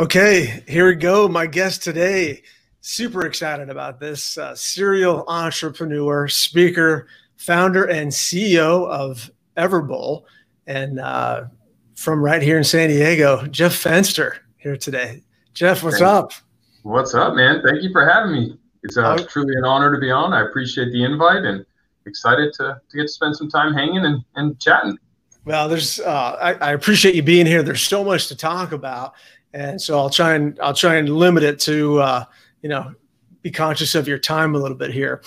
Okay, here we go. My guest today, super excited about this uh, serial entrepreneur, speaker, founder, and CEO of Everbowl, and uh, from right here in San Diego, Jeff Fenster here today. Jeff, what's up? What's up, man? Thank you for having me. It's uh, oh. truly an honor to be on. I appreciate the invite and excited to, to get to spend some time hanging and, and chatting. Well, there's uh, I, I, appreciate you being here. There's so much to talk about, and so I'll try and I'll try and limit it to uh, you know be conscious of your time a little bit here.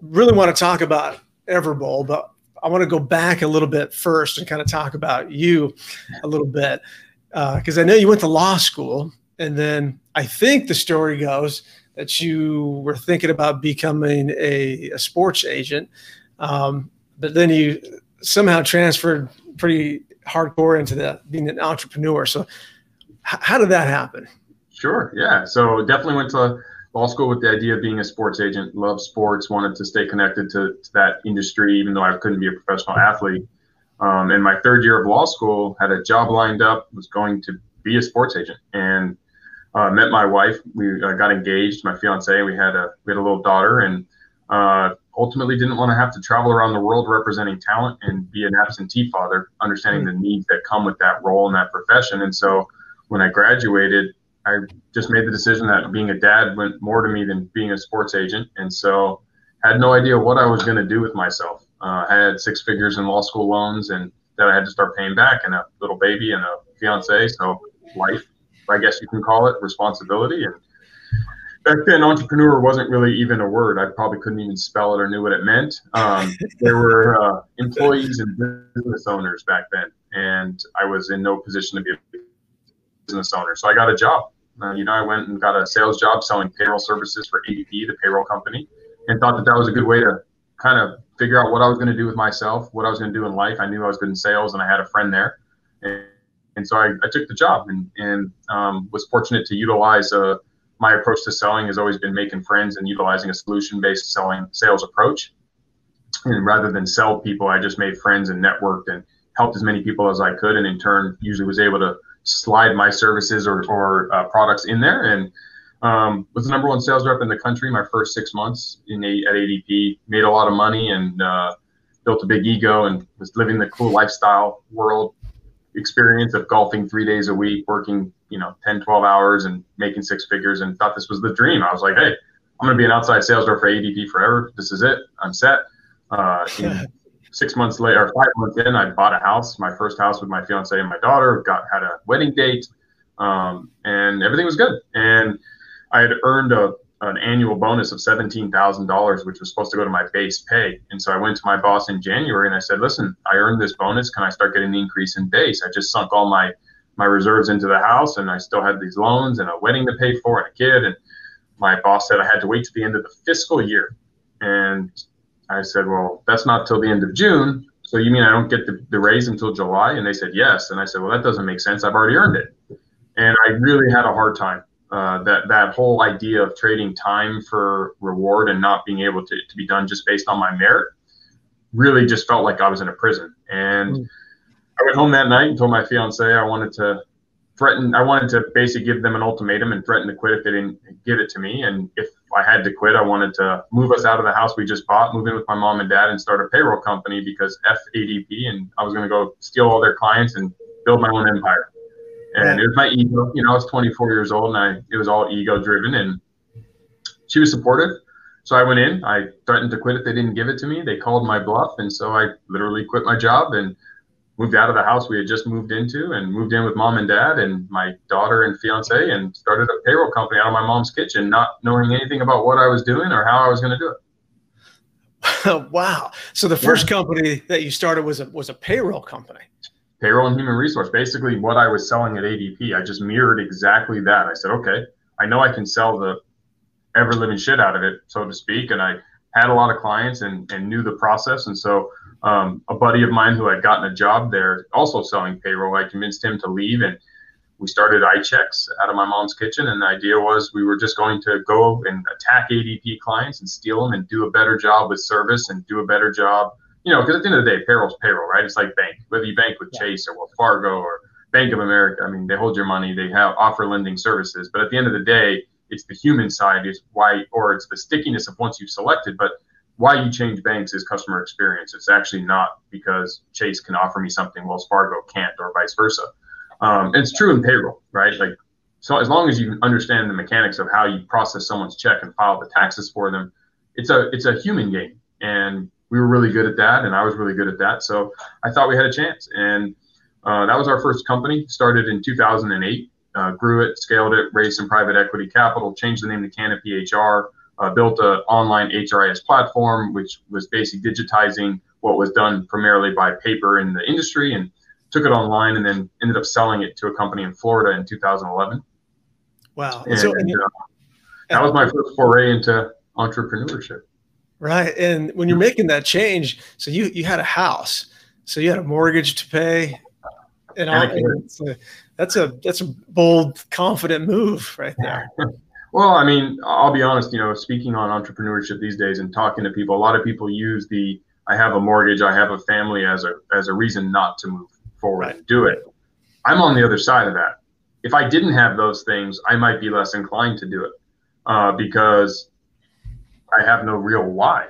Really want to talk about Everbowl, but I want to go back a little bit first and kind of talk about you a little bit because uh, I know you went to law school, and then I think the story goes that you were thinking about becoming a, a sports agent, um, but then you somehow transferred pretty hardcore into the being an entrepreneur. So how did that happen? Sure. Yeah. So definitely went to law school with the idea of being a sports agent. Love sports. Wanted to stay connected to, to that industry, even though I couldn't be a professional athlete. Um, in my third year of law school, had a job lined up. Was going to be a sports agent, and uh, met my wife. We uh, got engaged. My fiance. We had a we had a little daughter, and uh, ultimately didn't want to have to travel around the world representing talent and be an absentee father, understanding the needs that come with that role and that profession. And so when I graduated, I just made the decision that being a dad went more to me than being a sports agent. And so had no idea what I was going to do with myself. Uh, I had six figures in law school loans and that I had to start paying back and a little baby and a fiance. So life, I guess you can call it responsibility. And back then entrepreneur wasn't really even a word i probably couldn't even spell it or knew what it meant um, there were uh, employees and business owners back then and i was in no position to be a business owner. So I got a job. Uh, you know, I went and got a sales job selling payroll services for ADP, the payroll company, and thought that that was a good way to kind of figure out what I was going to do with myself, what I was going to do in life. I knew I was good in sales, and I had a friend there, and, so I, I, took the job and, and um, was fortunate to utilize uh, my approach to selling has always been making friends and utilizing a solution-based selling sales approach. And rather than sell people, I just made friends and networked and helped as many people as I could, and in turn, usually was able to slide my services or, or uh, products in there. And um, was the number one sales rep in the country my first six months in a, at ADP. Made a lot of money and uh, built a big ego and was living the cool lifestyle world experience of golfing three days a week, working you know 10, 12 hours and making six figures, and thought this was the dream. I was like, hey, I'm going to be an outside sales rep for ADP forever. This is it. I'm set. Uh, six months later, or five months in, I bought a house, my first house with my fiance and my daughter. Got had a wedding date, um, and everything was good. And I had earned a an annual bonus of seventeen thousand dollars, which was supposed to go to my base pay. And so I went to my boss in January and I said, "Listen, I earned this bonus. Can I start getting the increase in base? I just sunk all my my reserves into the house, and I still had these loans and a wedding to pay for and a kid." And my boss said I had to wait to the end of the fiscal year. And I said, well, that's not till the end of June. So you mean I don't get the, the raise until July? And they said, yes. And I said, well, that doesn't make sense. I've already earned it. And I really had a hard time. Uh, that that whole idea of trading time for reward and not being able to, to be done just based on my merit really just felt like I was in a prison. And mm. I went home that night and told my fiance I wanted to threaten. I wanted to basically give them an ultimatum and threaten to quit if they didn't give it to me. And if I had to quit, I wanted to move us out of the house we just bought, move in with my mom and dad, and start a payroll company because F ADP, and I was going to go steal all their clients and build my own empire. And it was my ego. You know, I was 24 years old, and I it was all ego driven. And she was supportive. So I went in. I threatened to quit if they didn't give it to me. They called my bluff, and so I literally quit my job and moved out of the house we had just moved into and moved in with mom and dad and my daughter and fiance and started a payroll company out of my mom's kitchen, not knowing anything about what I was doing or how I was going to do it. wow. So the first yeah. company that you started was a, was a payroll company. Payroll and human resource. Basically what I was selling at ADP, I just mirrored exactly that. I said, okay, I know I can sell the ever living shit out of it, so to speak. And I had a lot of clients and, and knew the process. And so um, a buddy of mine who had gotten a job there, also selling payroll, I convinced him to leave, and we started iChecks out of my mom's kitchen. And the idea was we were just going to go and attack ADP clients and steal them and do a better job with service and do a better job you know, because at the end of the day, payroll's payroll, right? It's like bank, whether you bank with yeah. Chase or Wells Fargo or Bank of America. I mean, they hold your money, they have offer lending services, but at the end of the day, it's the human side is why, or it's the stickiness of once you've selected. But why you change banks is customer experience. It's actually not because Chase can offer me something Wells Fargo can't, or vice versa. Um, it's true in payroll, right? Like, so as long as you understand the mechanics of how you process someone's check and file the taxes for them, it's a it's a human game, and we were really good at that, and I was really good at that. So I thought we had a chance, and uh, that was our first company. Started in 2008, uh, grew it, scaled it, raised some private equity capital, changed the name to Canopy HR, uh, built an online HRIS platform, which was basically digitizing what was done primarily by paper in the industry, and took it online, and then ended up selling it to a company in Florida in 2011. Wow! And, so, and uh, that was my first foray into entrepreneurship. Right, and when you're making that change, so you you had a house, so you had a mortgage to pay, and, all, a, that's a that's a bold, confident move right there. well, I mean, I'll be honest. You know, speaking on entrepreneurship these days and talking to people, a lot of people use the "I have a mortgage, I have a family" as a as a reason not to move forward right. and do it. I'm on the other side of that. If I didn't have those things, I might be less inclined to do it uh, because I have no real why.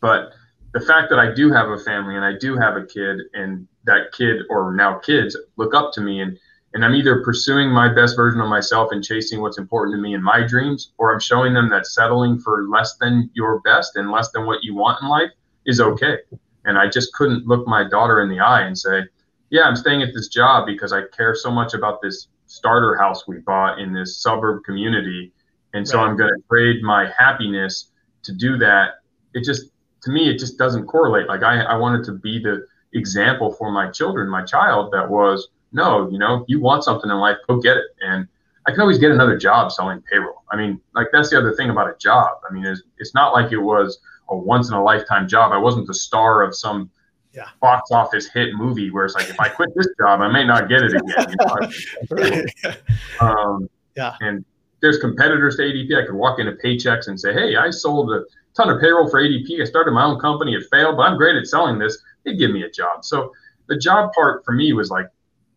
But the fact that I do have a family and I do have a kid and that kid or now kids look up to me and and I'm either pursuing my best version of myself and chasing what's important to me in my dreams or I'm showing them that settling for less than your best and less than what you want in life is okay. And I just couldn't look my daughter in the eye and say, "Yeah, I'm staying at this job because I care so much about this starter house we bought in this suburb community and so right. I'm going to trade my happiness to do that." It just to me it just doesn't correlate. Like I I wanted to be the example for my children, my child, that was no, you know, you want something in life, go get it. And I can always get another job selling payroll. I mean, like that's the other thing about a job. I mean, it's, it's not like it was a once in a lifetime job. I wasn't the star of some yeah. box office hit movie where it's like, if I quit this job, I may not get it again. You know? right. um, yeah. And there's competitors to ADP. I could walk into Paychex and say, hey, I sold a ton of payroll for ADP. I started my own company. It failed, but I'm great at selling this they'd give me a job. So the job part for me was like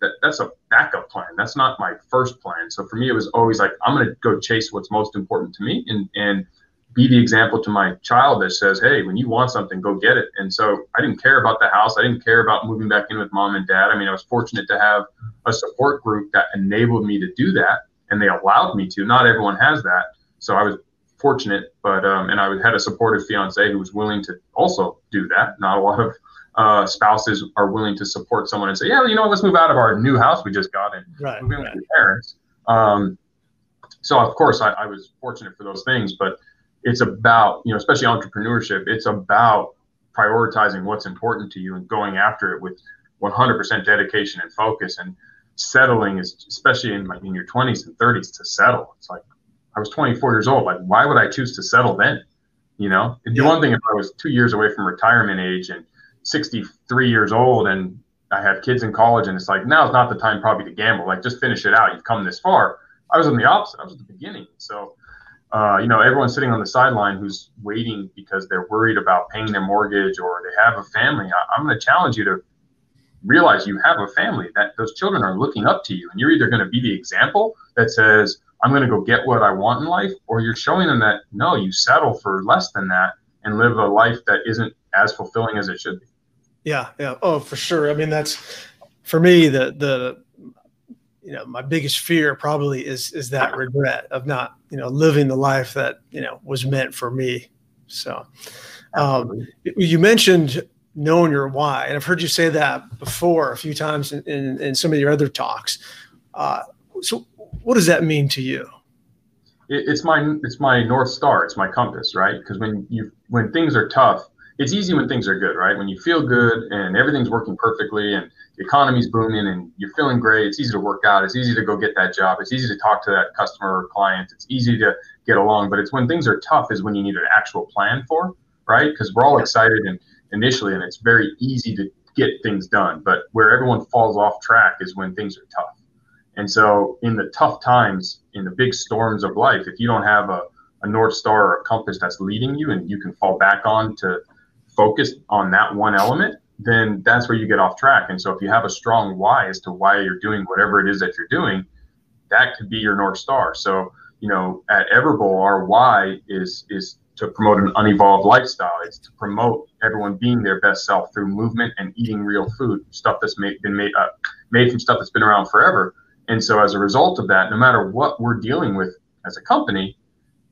that, that's a backup plan. That's not my first plan. So for me, it was always like I'm going to go chase what's most important to me and and be the example to my child that says, hey, when you want something, go get it. And so I didn't care about the house. I didn't care about moving back in with mom and dad. I mean, I was fortunate to have a support group that enabled me to do that, and they allowed me to. Not everyone has that, so I was fortunate, but um, and I had a supportive fiance who was willing to also do that. Not a lot of uh, spouses are willing to support someone and say, yeah, you know, let's move out of our new house we just got and right, move in right. with your parents. Um, so of course I, I, was fortunate for those things, but it's about, you know, especially entrepreneurship, it's about prioritizing what's important to you and going after it with 100% dedication and focus and settling is especially in like in your 20s and 30s to settle. It's like I was 24 years old. Like, why would I choose to settle then? You know, it'd be yeah. one thing if I was two years away from retirement age and 63 years old and I have kids in college and it's like now is not the time probably to gamble. Like just finish it out. You've come this far. I was on the opposite. I was at the beginning. So uh, you know, everyone's sitting on the sideline who's waiting because they're worried about paying their mortgage or they have a family. I, am going to challenge you to realize you have a family that those children are looking up to you, and you're either going to be the example that says, "I'm going to go get what I want in life," or you're showing them that no, you settle for less than that and live a life that isn't as fulfilling as it should be. Yeah, yeah. Oh, for sure. I mean, that's for me the the you know my biggest fear probably is is that regret of not you know living the life that you know was meant for me. So, um, you mentioned knowing your why, and I've heard you say that before a few times in, in, in some of your other talks. Uh, so, what does that mean to you? it's my it's my north star. It's my compass, right? Because when you when things are tough, it's easy when things are good, right? When you feel good and everything's working perfectly and the economy's booming and you're feeling great, it's easy to work out. It's easy to go get that job. It's easy to talk to that customer or client. It's easy to get along. But it's when things are tough is when you need an actual plan for, right? Because we're all excited and initially, and it's very easy to get things done. But where everyone falls off track is when things are tough. And so, in the tough times, in the big storms of life, if you don't have a, a north star or a compass that's leading you, and you can fall back on to focus on that one element, then that's where you get off track. And so if you have a strong why as to why you're doing whatever it is that you're doing, that could be your north star. So you know, at Everbowl, our why is is to promote an unevolved lifestyle. It's to promote everyone being their best self through movement and eating real food, stuff that's made, been made uh, made from stuff that's been around forever. And so, as a result of that, no matter what we're dealing with as a company,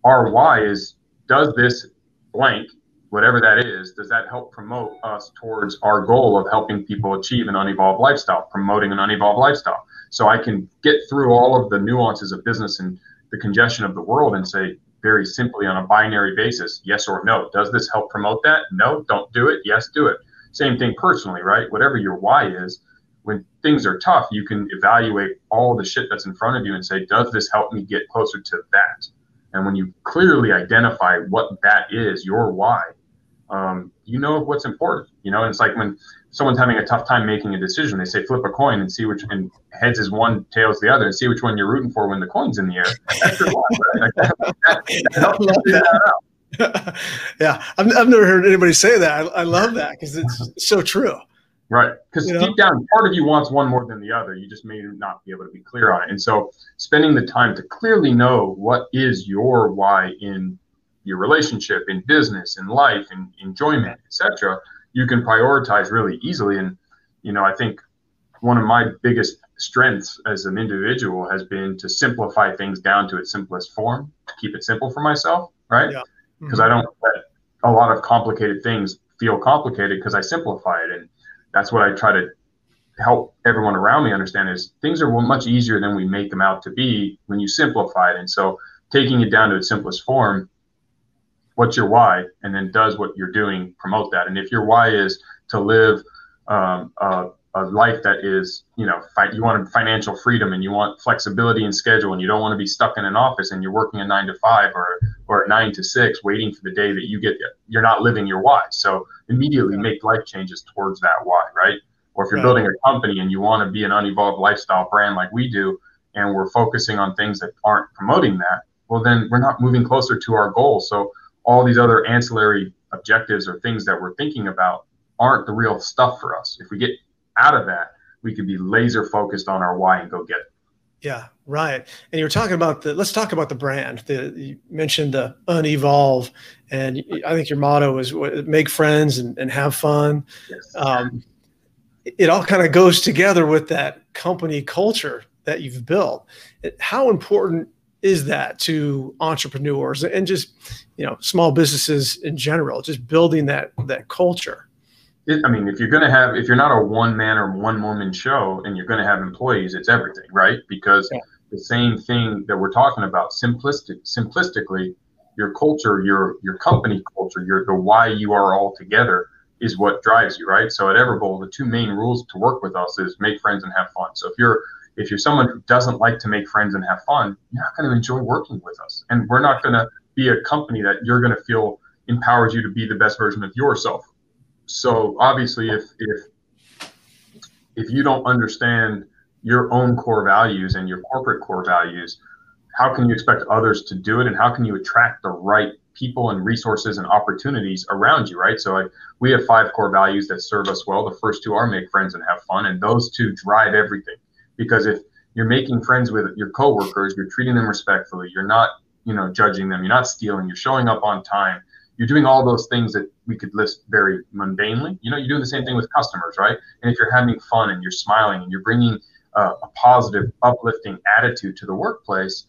our why is does this blank, whatever that is, does that help promote us towards our goal of helping people achieve an unevolved lifestyle, promoting an unevolved lifestyle? So I can get through all of the nuances of business and the congestion of the world and say very simply on a binary basis, yes or no. Does this help promote that? No, don't do it. Yes, do it. Same thing personally, right? Whatever your why is, when things are tough, you can evaluate all the shit that's in front of you and say, does this help me get closer to that? And when you clearly identify what that is, your why, um, you know what's important. You know, it's like when someone's having a tough time making a decision, they say flip a coin and see which and heads is one, tails the other, and see which one you're rooting for when the coin's in the air. That's your right? yeah, I've, I've never heard anybody say that. I, I love that because it's so true. Right, because you know? deep down, part of you wants one more than the other. You just may not be able to be clear on it. And so, spending the time to clearly know what is your why in your relationship, in business, in life, in enjoyment, etc., you can prioritize really easily. And you know, I think one of my biggest strengths as an individual has been to simplify things down to its simplest form, to keep it simple for myself, right? Because yeah. mm-hmm. I don't let a lot of complicated things feel complicated because I simplify it. And that's what I try to help everyone around me understand is things are much easier than we make them out to be when you simplify it. And so taking it down to its simplest form what's your why and then does what you're doing promote that? And if your why is to live um, a, a, life that is you know fi- you want financial freedom and you want flexibility in schedule and you don't want to be stuck in an office and you're working a nine to five or or nine to six waiting for the day that you get you're not living your why. So immediately make life changes towards that why right? Or if you're building a company and you want to be an unevolved lifestyle brand like we do and we're focusing on things that aren't promoting that well then we're not moving closer to our goal. So all these other ancillary objectives or things that we're thinking about aren't the real stuff for us. If we get out of that, we could be laser focused on our why and go get it. Yeah, right. And you were talking about the. Let's talk about the brand. The you mentioned the unevolve, and I think your motto is make friends and, and have fun. Yes. Um, it all kind of goes together with that company culture that you've built. How important is that to entrepreneurs and just you know small businesses in general just building that that culture? I mean if you're going to have if you're not a one man or one woman show and you're going to have employees it's everything right? Because yeah. the same thing that we're talking about simplistic simplistically your culture your your company culture your the why you are all together is what drives you right? So at everbowl the two main rules to work with us is make friends and have fun. So if you're if you're someone who doesn't like to make friends and have fun, you're not going to enjoy working with us. And we're not going to be a company that you're going to feel empowers you to be the best version of yourself. So obviously, if if if you don't understand your own core values and your corporate core values, how can you expect others to do it? And how can you attract the right people and resources and opportunities around you, right? So I, we have five core values that serve us well. The first two are make friends and have fun, and those two drive everything because if you're making friends with your coworkers, you're treating them respectfully, you're not, you know, judging them, you're not stealing, you're showing up on time, you're doing all those things that we could list very mundanely. You know, you're doing the same thing with customers, right? And if you're having fun and you're smiling and you're bringing uh, a positive, uplifting attitude to the workplace,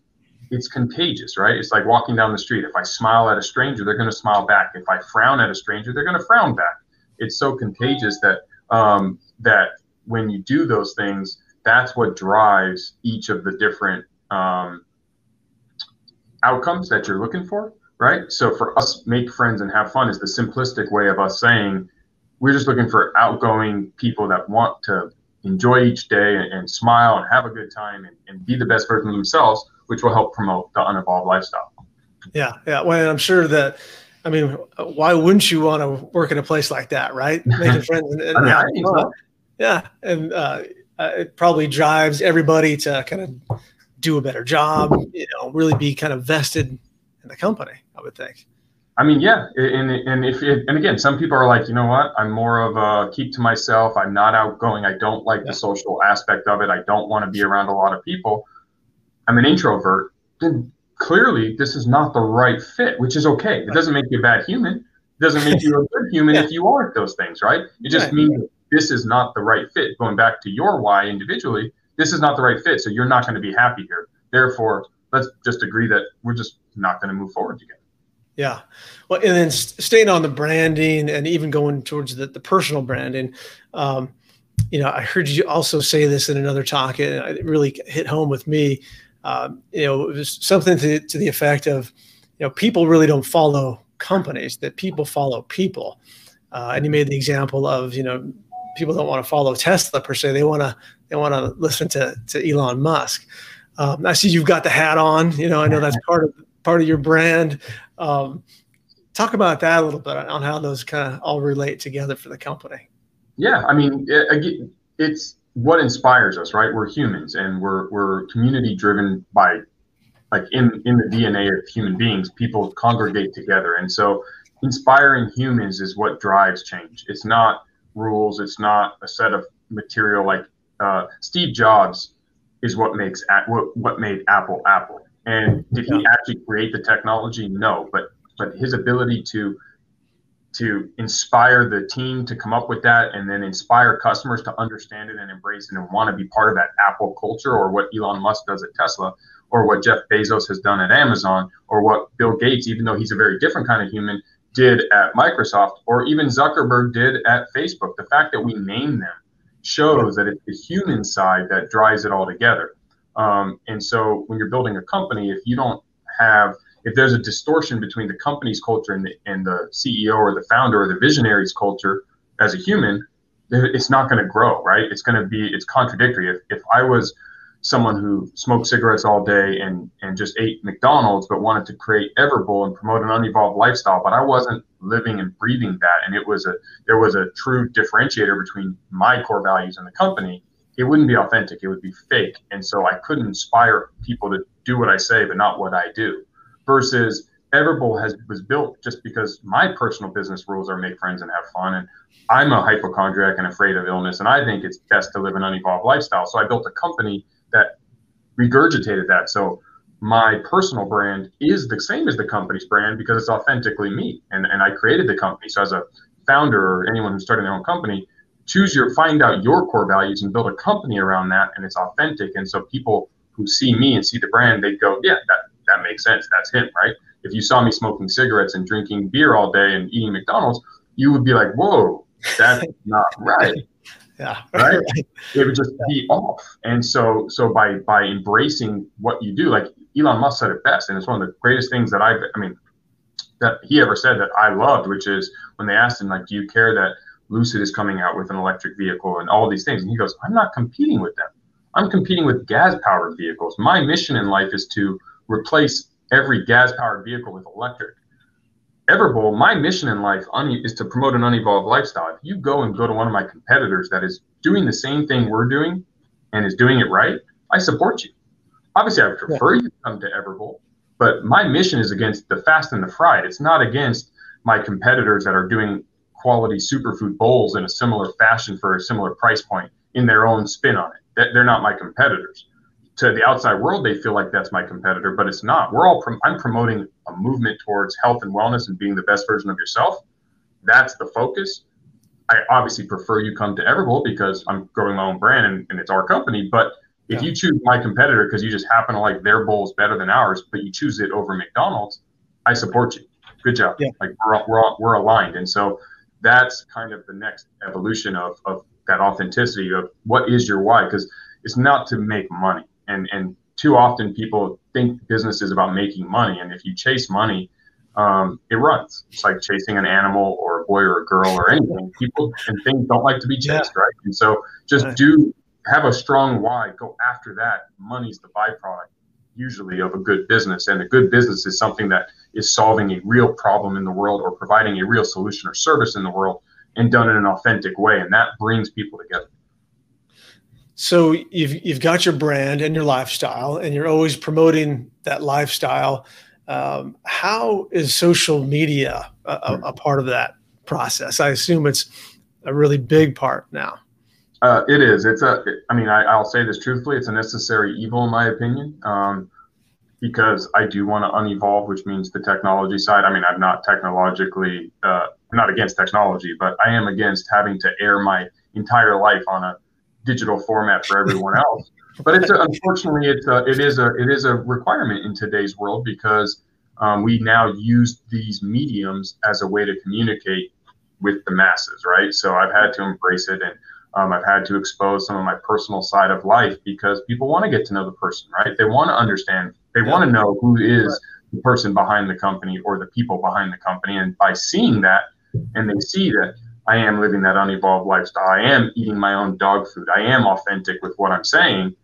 it's contagious, right? It's like walking down the street. If I smile at a stranger, they're going to smile back. If I frown at a stranger, they're going to frown back. It's so contagious that um, that when you do those things, that's what drives each of the different um, outcomes that you're looking for, right? So for us, make friends and have fun is the simplistic way of us saying we're just looking for outgoing people that want to enjoy each day and, and smile and have a good time and, and, be the best version of themselves, which will help promote the unevolved lifestyle. Yeah, yeah. Well, I'm sure that. I mean, why wouldn't you want to work in a place like that, right? Making friends and, and yeah, and uh, uh, it probably drives everybody to kind of do a better job, you know, really be kind of vested in the company, I would think. I mean, yeah, and and if it, and again, some people are like, you know what, I'm more of a keep to myself. I'm not outgoing. I don't like yeah. the social aspect of it. I don't want to be around a lot of people. I'm an introvert. Then clearly, this is not the right fit, which is okay. It doesn't make you a bad human. It doesn't make you a good human yeah. if you aren't those things, right? It just right. means this is not the right fit. Going back to your why individually, this is not the right fit. So you're not going to be happy here. Therefore, let's just agree that we're just not going to move forward together. Yeah. Well, and then staying on the branding and even going towards the, the personal branding, um, you know, I heard you also say this in another talk, and it really hit home with me. Um, you know, it was something to, to the effect of, you know, people really don't follow companies; that people follow people. Uh, and you made the example of, you know, people don't want to follow Tesla per se; they want to they want to listen to to Elon Musk. Um, I see you've got the hat on. You know, I know that's part of part of your brand. Um, talk about that a little bit on how those kind of all relate together for the company. Yeah, I mean, it, it's what inspires us, right? We're humans, and we're we're community driven by, like in in the DNA of human beings, people congregate together, and so inspiring humans is what drives change. It's not rules. It's not a set of material like uh, Steve Jobs is what makes what what made Apple Apple. And did he actually create the technology? No, but but his ability to to inspire the team to come up with that and then inspire customers to understand it and embrace it and want to be part of that Apple culture or what Elon Musk does at Tesla or what Jeff Bezos has done at Amazon or what Bill Gates, even though he's a very different kind of human, did at Microsoft or even Zuckerberg did at Facebook. The fact that we name them shows that it's the human side that drives it all together. Um, and so when you're building a company, if you don't have, if there's a distortion between the company's culture and the, and the CEO or the founder or the visionary's culture as a human, it's not going to grow, right? It's going to be, it's contradictory. If, if I was someone who smoked cigarettes all day and, and just ate McDonald's, but wanted to create Everbowl and promote an unevolved lifestyle, but I wasn't living and breathing that. And it was a, there was a true differentiator between my core values and the company it wouldn't be authentic. It would be fake. And so I couldn't inspire people to do what I say, but not what I do. Versus Everbowl has was built just because my personal business rules are make friends and have fun. And I'm a hypochondriac and afraid of illness. And I think it's best to live an unevolved lifestyle. So I built a company that regurgitated that. So my personal brand is the same as the company's brand because it's authentically me. And, and I created the company. So as a founder or anyone who's starting their own company, choose your find out your core values and build a company around that and it's authentic and so people who see me and see the brand they go yeah that that makes sense that's him right if you saw me smoking cigarettes and drinking beer all day and eating mcdonald's you would be like whoa that's not right yeah right it would just be off and so so by by embracing what you do like elon musk said it best and it's one of the greatest things that i've i mean that he ever said that i loved which is when they asked him like do you care that Lucid is coming out with an electric vehicle and all these things. And he goes, I'm not competing with them. I'm competing with gas powered vehicles. My mission in life is to replace every gas powered vehicle with electric. Everbowl, my mission in life is to promote an unevolved lifestyle. If you go and go to one of my competitors that is doing the same thing we're doing and is doing it right, I support you. Obviously, I would prefer yeah. you come to Everbowl, but my mission is against the fast and the fried. It's not against my competitors that are doing quality superfood bowls in a similar fashion for a similar price point in their own spin on it. They're not my competitors. To the outside world, they feel like that's my competitor, but it's not. We're all prom- I'm promoting a movement towards health and wellness and being the best version of yourself. That's the focus. I obviously prefer you come to Everbowl because I'm growing my own brand and, and it's our company. But if yeah. you choose my competitor because you just happen to like their bowls better than ours, but you choose it over McDonald's, I support you. Good job. Yeah. Like we're, we're, we're aligned. And so that's kind of the next evolution of, of that authenticity of what is your why because it's not to make money and and too often people think business is about making money and if you chase money um, it runs it's like chasing an animal or a boy or a girl or anything people and things don't like to be chased yeah. right and so just do have a strong why go after that money's the byproduct usually of a good business and a good business is something that is solving a real problem in the world or providing a real solution or service in the world and done in an authentic way. And that brings people together. So you've, you've got your brand and your lifestyle, and you're always promoting that lifestyle. Um, how is social media a, a, part of that process? I assume it's a really big part now. Uh, it is. It's a. I mean, I, will say this truthfully. It's a necessary evil, in my opinion, um, because I do want to unevolve, which means the technology side. I mean, I'm not technologically, uh, I'm not against technology, but I am against having to air my entire life on a digital format for everyone else. but it's a, unfortunately it's a, it is a it is a requirement in today's world because um, we now use these mediums as a way to communicate with the masses, right? So I've had to embrace it and um, I've had to expose some of my personal side of life because people want to get to know the person, right? They want to understand, they want to know who is right. the person behind the company or the people behind the company. And by seeing that, and they see that I am living that unevolved lifestyle, I am eating my own dog food, I am authentic with what I'm saying,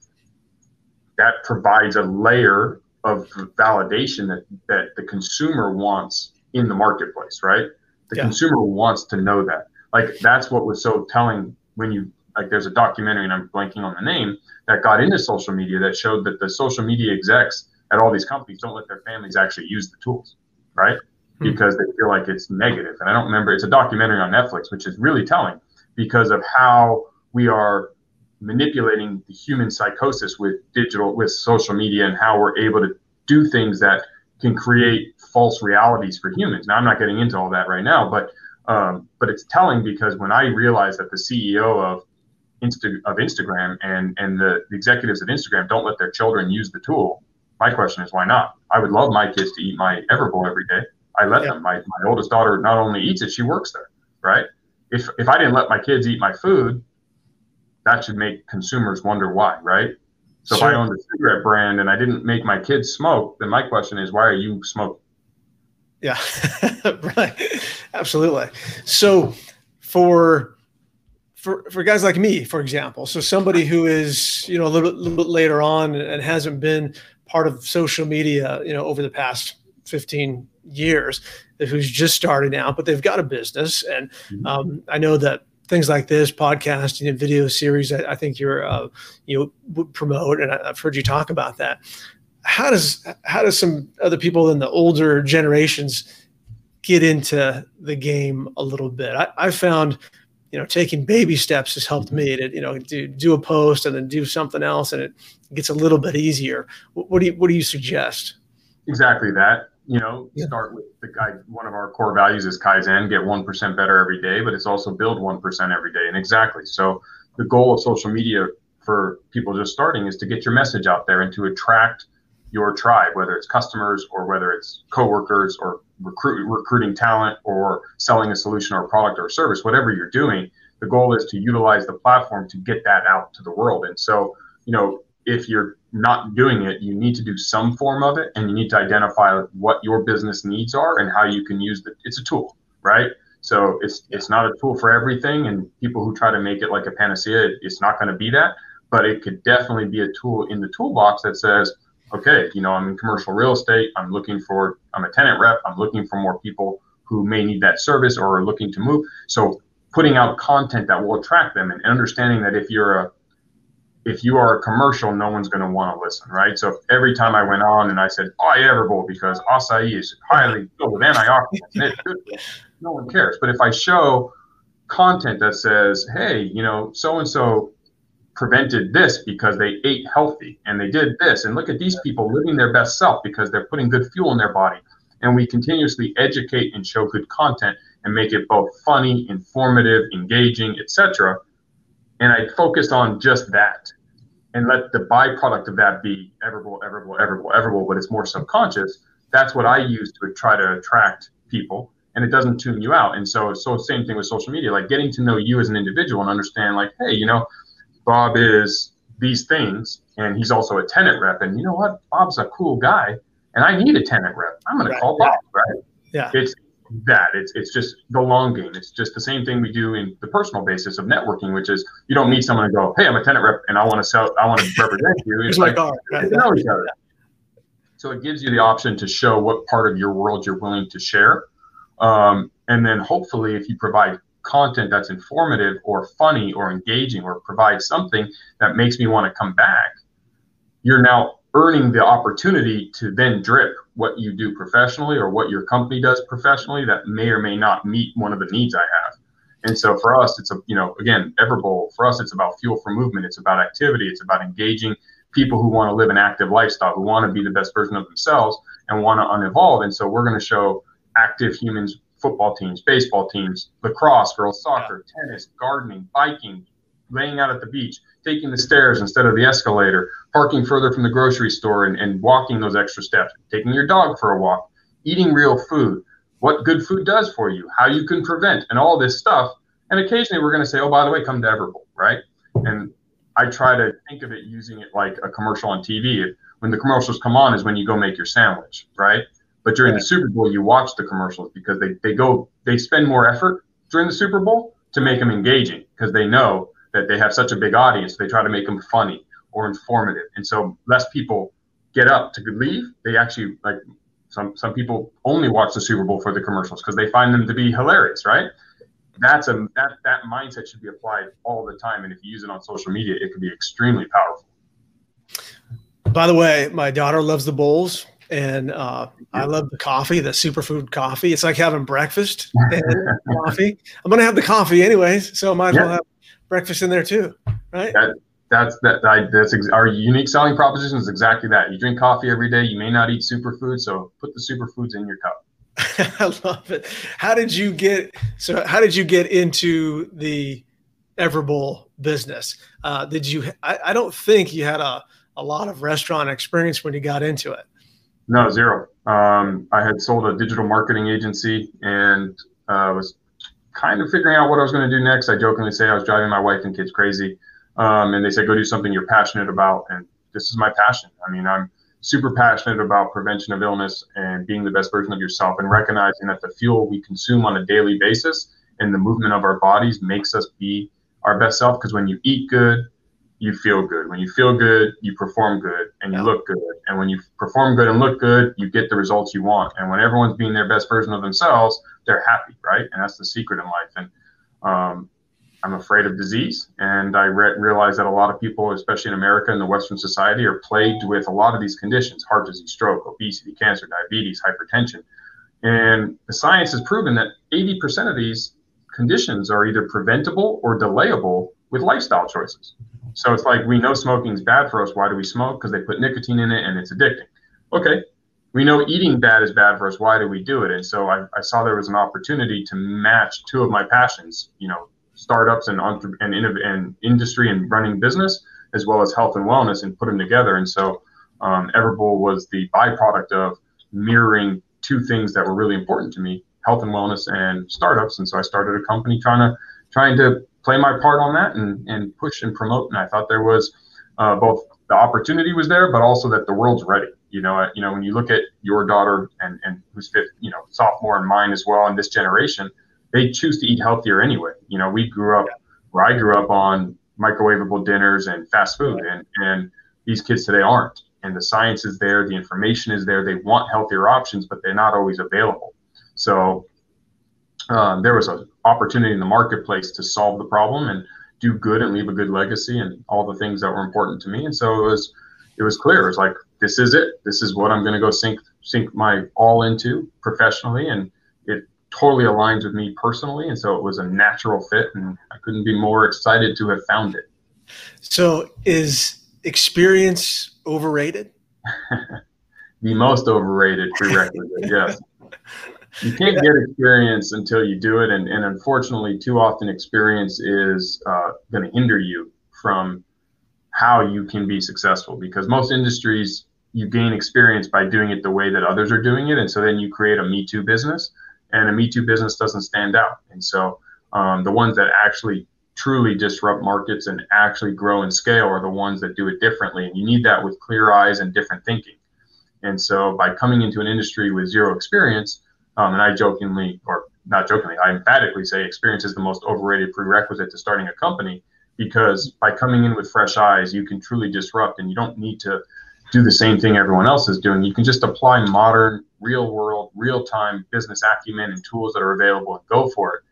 that provides a layer of validation that, that the consumer wants in the marketplace, right? The yeah. consumer wants to know that. Like that's what was so telling when you like there's a documentary and I'm blanking on the name that got into social media that showed that the social media execs at all these companies don't let their families actually use the tools, right? Hmm. Because they feel like it's negative. And I don't remember it's a documentary on Netflix, which is really telling because of how we are manipulating the human psychosis with digital with social media and how we're able to do things that can create false realities for humans. Now I'm not getting into all that right now, but um, but it's telling because when I realized that the CEO of Insta- of Instagram and and the, the executives at Instagram don't let their children use the tool, my question is why not? I would love my kids to eat my Everbowl every day. I let yeah. them. My my oldest daughter not only eats it, she works there, right? If if I didn't let my kids eat my food, that should make consumers wonder why, right? So sure. if I owned a cigarette brand and I didn't make my kids smoke, then my question is, why are you smoking? Yeah, right. Absolutely. So for for for guys like me, for example, so somebody who is you know a little, little bit later on and hasn't been part of social media, you know, over the past 15 years, who's just starting out, but they've got a business, and mm-hmm. um, I know that things like this podcasting and video series I, I think you're uh, you know promote and I, have heard you talk about that. How does how does some other people in the older generations get into the game a little bit? I, I found you know taking baby steps has helped me to you know do, do a post and then do something else and it gets a little bit easier. What, what do you what do you suggest? Exactly that you know, yeah. start with the guy. One of our core values is Kaizen, get 1% better every day, but it's also build 1% every day. And exactly. So the goal of social media for people just starting is to get your message out there and to attract your tribe, whether it's customers or whether it's coworkers or recruit, recruiting talent or selling a solution or a product or a service, whatever you're doing. The goal is to utilize the platform to get that out to the world. And so, you know, if you're not doing it, you need to do some form of it and you need to identify what your business needs are and how you can use it. It's a tool, right? So it's it's not a tool for everything and people who try to make it like a panacea, it's not going to be that, but it could definitely be a tool in the toolbox that says, okay, you know, I'm in commercial real estate, I'm looking for I'm a tenant rep, I'm looking for more people who may need that service or are looking to move. So putting out content that will attract them and understanding that if you're a if you are a commercial, no one's going to want to listen, right? So every time I went on and I said, oh, I Everbowl because acai is highly filled with antioxidants, no one cares. But if I show content that says, hey, you know, so and so prevented this because they ate healthy and they did this, and look at these people living their best self because they're putting good fuel in their body, and we continuously educate and show good content and make it both funny, informative, engaging, etc. And I focused on just that and let the byproduct of that be Everbowl, Everbowl, Everbowl, Everbowl, but it's more subconscious. That's what I use to try to attract people, and it doesn't tune you out. And so, so same thing with social media, like getting to know you as an individual and understand, like, hey, you know, Bob is these things, and he's also a tenant rep, and you know what, Bob's a cool guy, and I need a tenant rep. I'm going right. to call Bob, right? Yeah. It's that. It's it's just the long game. It's just the same thing we do in the personal basis of networking, which is you don't meet someone and go, "Hey, I'm a tenant rep, and I want to sell. I want to represent you." It's like, like oh, know each other. So it gives you the option to show what part of your world you're willing to share, um, and then hopefully, if you provide content that's informative or funny or engaging or provide something that makes me want to come back, you're now earning the opportunity to then drip what you do professionally or what your company does professionally that may or may not meet one of the needs I have. And so for us, it's a, you know, again, Everbowl, for us, it's about fuel for movement. It's about activity. It's about engaging people who want to live an active lifestyle, who want to be the best version of themselves and want to unevolve. And so we're going to show active humans, football teams, baseball teams, lacrosse, girls soccer, tennis, gardening, biking, laying out at the beach, taking the stairs instead of the escalator, parking further from the grocery store and, and walking those extra steps, taking your dog for a walk, eating real food, what good food does for you, how you can prevent, and all this stuff. And occasionally we're going to say, oh, by the way, come to Everbowl, right? And I try to think of it using it like a commercial on TV. When the commercials come on is when you go make your sandwich, right? But during the Super Bowl, you watch the commercials because they, they go, they spend more effort during the Super Bowl to make them engaging because they know that they have such a big audience. They try to make them funny or informative. And so less people get up to leave. They actually like some some people only watch the Super Bowl for the commercials because they find them to be hilarious, right? That's a that that mindset should be applied all the time. And if you use it on social media, it can be extremely powerful. By the way, my daughter loves the bowls and uh, I love the coffee, the superfood coffee. It's like having breakfast and coffee. I'm gonna have the coffee anyways, so I might as yeah. well have breakfast in there too, right? That, that's that. I, that's ex- our unique selling proposition is exactly that. You drink coffee every day. You may not eat superfood, so put the superfoods in your cup. I love it. How did you get? So, how did you get into the Everbowl business? Uh, did you? I, I don't think you had a a lot of restaurant experience when you got into it. No, zero. Um, I had sold a digital marketing agency and uh, was kind of figuring out what I was going to do next. I jokingly say I was driving my wife and kids crazy. Um, and they said, go do something you're passionate about. And this is my passion. I mean, I'm super passionate about prevention of illness and being the best version of yourself and recognizing that the fuel we consume on a daily basis and the movement of our bodies makes us be our best self. Because when you eat good, you feel good. When you feel good, you perform good and you yeah. look good. And when you perform good and look good, you get the results you want. And when everyone's being their best version of themselves, they're happy, right? And that's the secret in life. And um, I'm afraid of disease. And I re- realize that a lot of people, especially in America and the Western society, are plagued with a lot of these conditions heart disease, stroke, obesity, cancer, diabetes, hypertension. And the science has proven that 80% of these conditions are either preventable or delayable with lifestyle choices. So it's like we know smoking is bad for us. Why do we smoke? Because they put nicotine in it and it's addicting. Okay. We know eating bad is bad for us. Why do we do it? And so I, I saw there was an opportunity to match two of my passions, you know, startups and, and, and industry and running business, as well as health and wellness, and put them together. And so um, Everbowl was the byproduct of mirroring two things that were really important to me: health and wellness and startups. And so I started a company trying to trying to play my part on that and, and push and promote. And I thought there was uh, both the opportunity was there, but also that the world's ready. You know, you know, when you look at your daughter and, and who's fifth, you know, sophomore and mine as well in this generation, they choose to eat healthier anyway. You know, we grew up where I grew up on microwavable dinners and fast food, and and these kids today aren't. And the science is there, the information is there. They want healthier options, but they're not always available. So um, there was an opportunity in the marketplace to solve the problem and do good and leave a good legacy and all the things that were important to me. And so it was it was clear. It was like this is it. This is what I'm going to go sink sink my all into professionally, and it totally aligns with me personally. And so it was a natural fit, and I couldn't be more excited to have found it. So is experience overrated? the most overrated prerequisite. yes you can't get experience until you do it and, and unfortunately too often experience is uh, going to hinder you from how you can be successful because most industries you gain experience by doing it the way that others are doing it and so then you create a me too business and a me too business doesn't stand out. And so um, the ones that actually truly disrupt markets and actually grow and scale are the ones that do it differently and you need that with clear eyes and different thinking. And so by coming into an industry with zero experience um, and I jokingly, or not jokingly, I emphatically say experience is the most overrated prerequisite to starting a company because by coming in with fresh eyes, you can truly disrupt and you don't need to do the same thing everyone else is doing. You can just apply modern, real world, real time business acumen and tools that are available and go for it.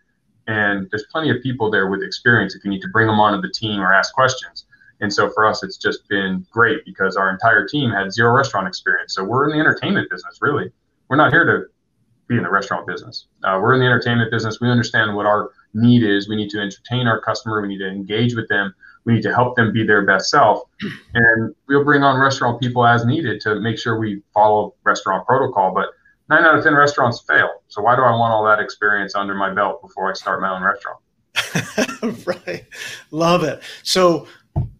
And there's plenty of people there with experience if you need to bring them onto the team or ask questions. And so for us, it's just been great because our entire team had zero restaurant experience. So we're in the entertainment business, really. We're not here to be in the restaurant business. Uh, we're in the entertainment business. We understand what our need is. We need to entertain our customer. We need to engage with them. We need to help them be their best self. And we'll bring on restaurant people as needed to make sure we follow restaurant protocol. But nine out of 10 restaurants fail. So why do I want all that experience under my belt before I start my own restaurant? right. Love it. So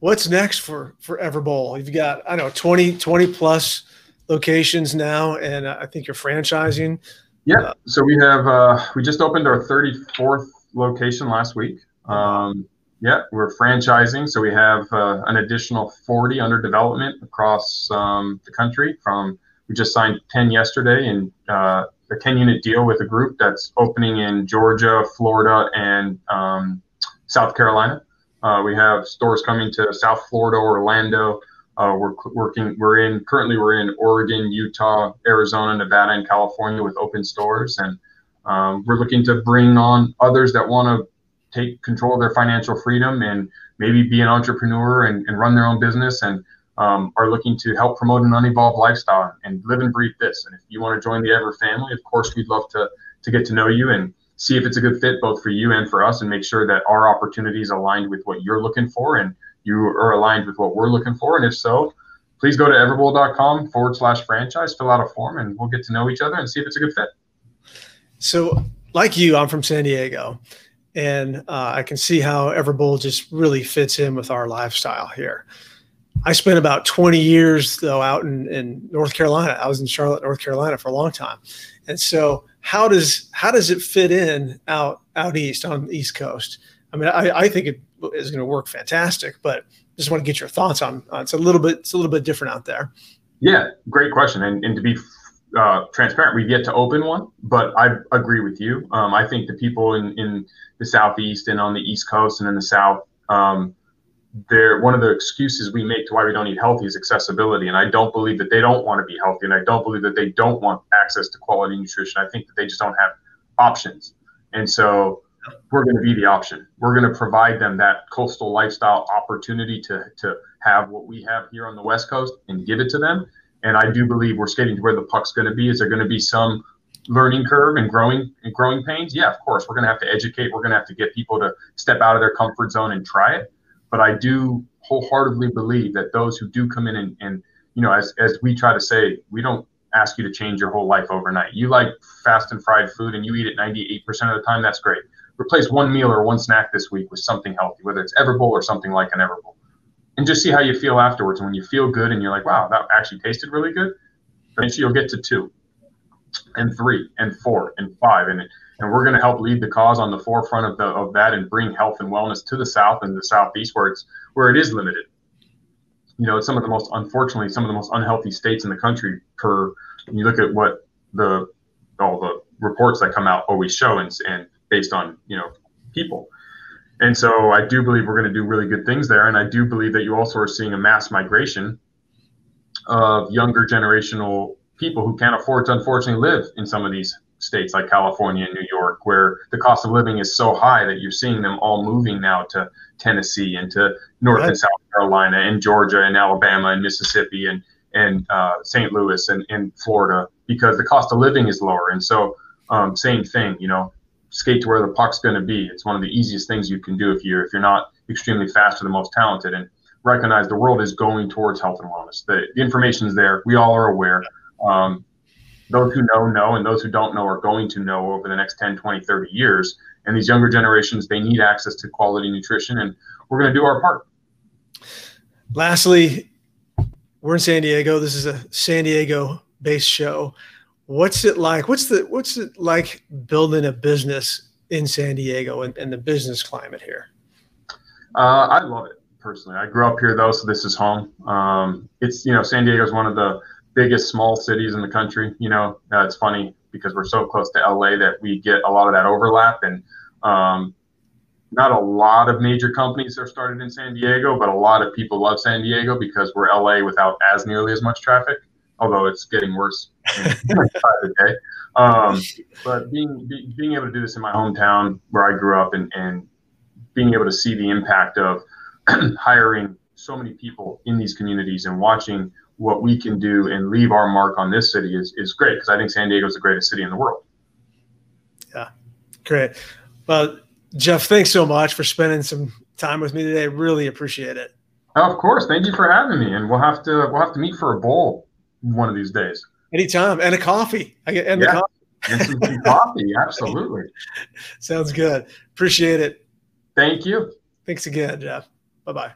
what's next for, for Everbowl? You've got, I don't know, 20, 20 plus locations now, and I think you're franchising. Yeah. Uh, so we have, uh, we just opened our 34th location last week. Um, yeah, we're franchising. So we have uh, an additional 40 under development across um, the country from we just signed 10 yesterday and uh, a 10 unit deal with a group that's opening in Georgia, Florida, and um, South Carolina. Uh, we have stores coming to South Florida, Orlando. Uh, we're working. We're in currently. We're in Oregon, Utah, Arizona, Nevada, and California with open stores, and um, we're looking to bring on others that want to take control of their financial freedom and maybe be an entrepreneur and, and run their own business and um, are looking to help promote an Everbowl lifestyle and live and breathe this. And if you want to join the Ever family, of course, we'd love to to get to know you and see if it's a good fit both for you and for us, and make sure that our opportunities aligned with what you're looking for and you are aligned with what we're looking for. And if so, please go to everbowl.com forward slash franchise, fill out a form, and we'll get to know each other and see if it's a good fit. So, like you, I'm from San Diego, and uh, I can see how Everbowl just really fits in with our lifestyle here. I spent about 20 years though out in, in North Carolina. I was in Charlotte, North Carolina for a long time. And so how does how does it fit in out out east on the East Coast? I mean, I, I think it is going to work fantastic, but just want to get your thoughts on, on it's a little bit it's a little bit different out there. Yeah, great question. And, and to be uh, transparent, we've yet to open one, but I agree with you. Um, I think the people in, in the southeast and on the east coast and in the south, um, they're one of the excuses we make to why we don't eat healthy is accessibility. And I don't believe that they don't want to be healthy, and I don't believe that they don't want access to quality nutrition. I think that they just don't have options. And so we're going to be the option. We're going to provide them that coastal lifestyle opportunity to to have what we have here on the West Coast and give it to them. And I do believe we're skating to where the puck's going to be. Is there going to be some learning curve and growing and growing pains? Yeah, of course. We're going to have to educate. We're going to have to get people to step out of their comfort zone and try it. But I do wholeheartedly believe that those who do come in and, and you know, as, as we try to say, we don't ask you to change your whole life overnight. You like fast and fried food and you eat it 98% of the time, that's great. Replace one meal or one snack this week with something healthy, whether it's Everbowl or something like an Everbowl. And just see how you feel afterwards. And when you feel good and you're like, wow, that actually tasted really good, eventually you'll get to two and three and four and five. And and we're going to help lead the cause on the forefront of, the, of that and bring health and wellness to the south and the southeast where it's where it is limited you know it's some of the most unfortunately some of the most unhealthy states in the country per you look at what the all the reports that come out always show and, and based on you know people and so i do believe we're going to do really good things there and i do believe that you also are seeing a mass migration of younger generational people who can't afford to unfortunately live in some of these states like California and New York, where the cost of living is so high that you're seeing them all moving now to Tennessee and to North right. and South Carolina and Georgia and Alabama and Mississippi and and uh, St. Louis and, and Florida because the cost of living is lower. And so, um, same thing, you know, skate to where the puck's going to be. It's one of the easiest things you can do if you're if you're not extremely fast or the most talented. And recognize the world is going towards health and wellness. The, the information is there. We all are aware. Um, those who know know and those who don't know are going to know over the next 10 20 30 years and these younger generations they need access to quality nutrition and we're going to do our part lastly we're in san diego this is a san diego based show what's it like what's the what's it like building a business in san diego and, and the business climate here uh, i love it personally i grew up here though so this is home um, it's you know san diego is one of the biggest small cities in the country. You know, uh, it's funny because we're so close to LA that we get a lot of that overlap, and um, not a lot of major companies are started in San Diego, but a lot of people love San Diego because we're LA without as nearly as much traffic. Although it's getting worse the day. Um, but being be, being able to do this in my hometown where I grew up and, and being able to see the impact of hiring so many people in these communities and watching what we can do and leave our mark on this city is, is great because I think San Diego is the greatest city in the world. Yeah, great. Well, Jeff, thanks so much for spending some time with me today. Really appreciate it. Of course, thank you for having me, and we'll have to we'll have to meet for a bowl one of these days. Anytime, and a coffee. I get and yeah. coffee. and some coffee, absolutely. Sounds good. Appreciate it. Thank you. Thanks again, Jeff. Bye bye.